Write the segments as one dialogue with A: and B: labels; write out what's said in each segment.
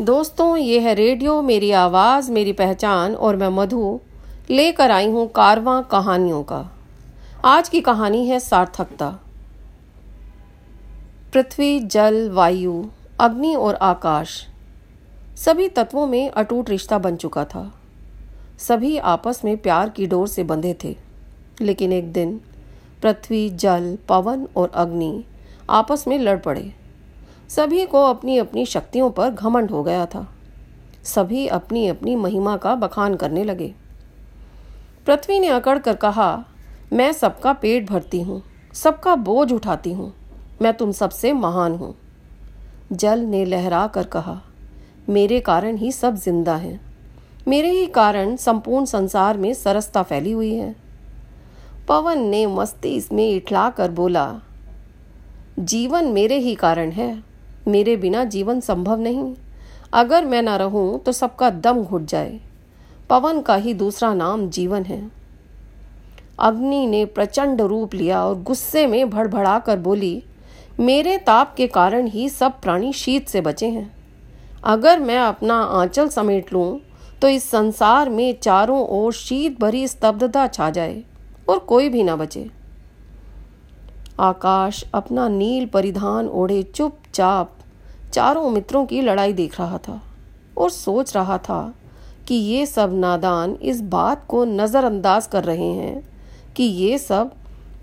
A: दोस्तों ये है रेडियो, मेरी आवाज़, मेरी पहचान और मैं मधु, लेकर आई हूँ कारवां कहानियों का। आज की कहानी है सार्थकता। पृथ्वी, जल, वायु, अग्नि और आकाश, सभी तत्वों में अटूट रिश्ता बन चुका था। सभी आपस में प्यार की डोर से बंधे थे। लेकिन एक दिन, पृथ्वी, जल, पवन और अग्नि आपस में लड़ पड़े। सभी को अपनी अपनी शक्तियों पर घमंड हो गया था। सभी अपनी अपनी महिमा का बखान करने लगे। पृथ्वी ने अकड़ कर कहा, मैं सबका पेट भरती हूँ, सबका बोझ उठाती हूँ, मैं तुम सबसे महान हूँ। जल ने लहरा कर कहा, मेरे कारण ही सब ज़िंदा हैं। मेरे ही कारण संपूर्ण संसार में सरसता फैली हुई है। पवन ने मस्ती इसमें इठला कर बोला, जीवन मेरे ही कारण है। मेरे बिना जीवन संभव नहीं। अगर मैं ना रहूँ तो सबका दम घुट जाए। पवन का ही दूसरा नाम जीवन है। अग्नि ने प्रचंड रूप लिया और गुस्से में भड़भड़ा कर बोली, मेरे ताप के कारण ही सब प्राणी शीत से बचे हैं। अगर मैं अपना आंचल समेट लूँ तो इस संसार में चारों ओर शीत भरी स्तब्धता छा जाए और कोई भी ना बचे। आकाश अपना नील परिधान ओढ़े चुपचाप चारों मित्रों की लड़ाई देख रहा था और सोच रहा था कि ये सब नादान इस बात को नज़रअंदाज कर रहे हैं कि ये सब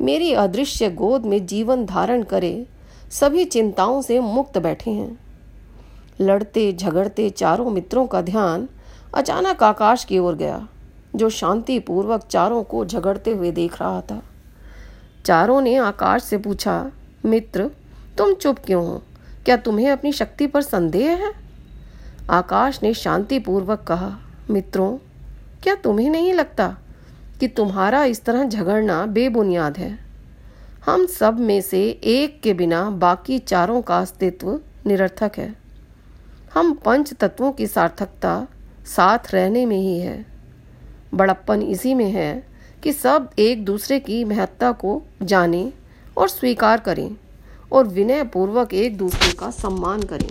A: मेरी अदृश्य गोद में जीवन धारण करे, सभी चिंताओं से मुक्त बैठे हैं। लड़ते झगड़ते चारों मित्रों का ध्यान अचानक आकाश की ओर गया, जो शांतिपूर्वक चारों को झगड़ते हुए देख रहा था। चारों ने आकाश से पूछा, मित्र, तुम चुप क्यों हो? क्या तुम्हें अपनी शक्ति पर संदेह है? आकाश ने शांतिपूर्वक कहा, मित्रों, क्या तुम्हें नहीं लगता कि तुम्हारा इस तरह झगड़ना बेबुनियाद है? हम सब में से एक के बिना बाकी चारों का अस्तित्व निरर्थक है। हम पंच तत्वों की सार्थकता साथ रहने में ही है। बड़प्पन इसी में है कि सब एक दूसरे की महत्ता को जानें और स्वीकार करें। और विनय पूर्वक एक दूसरे का सम्मान करें।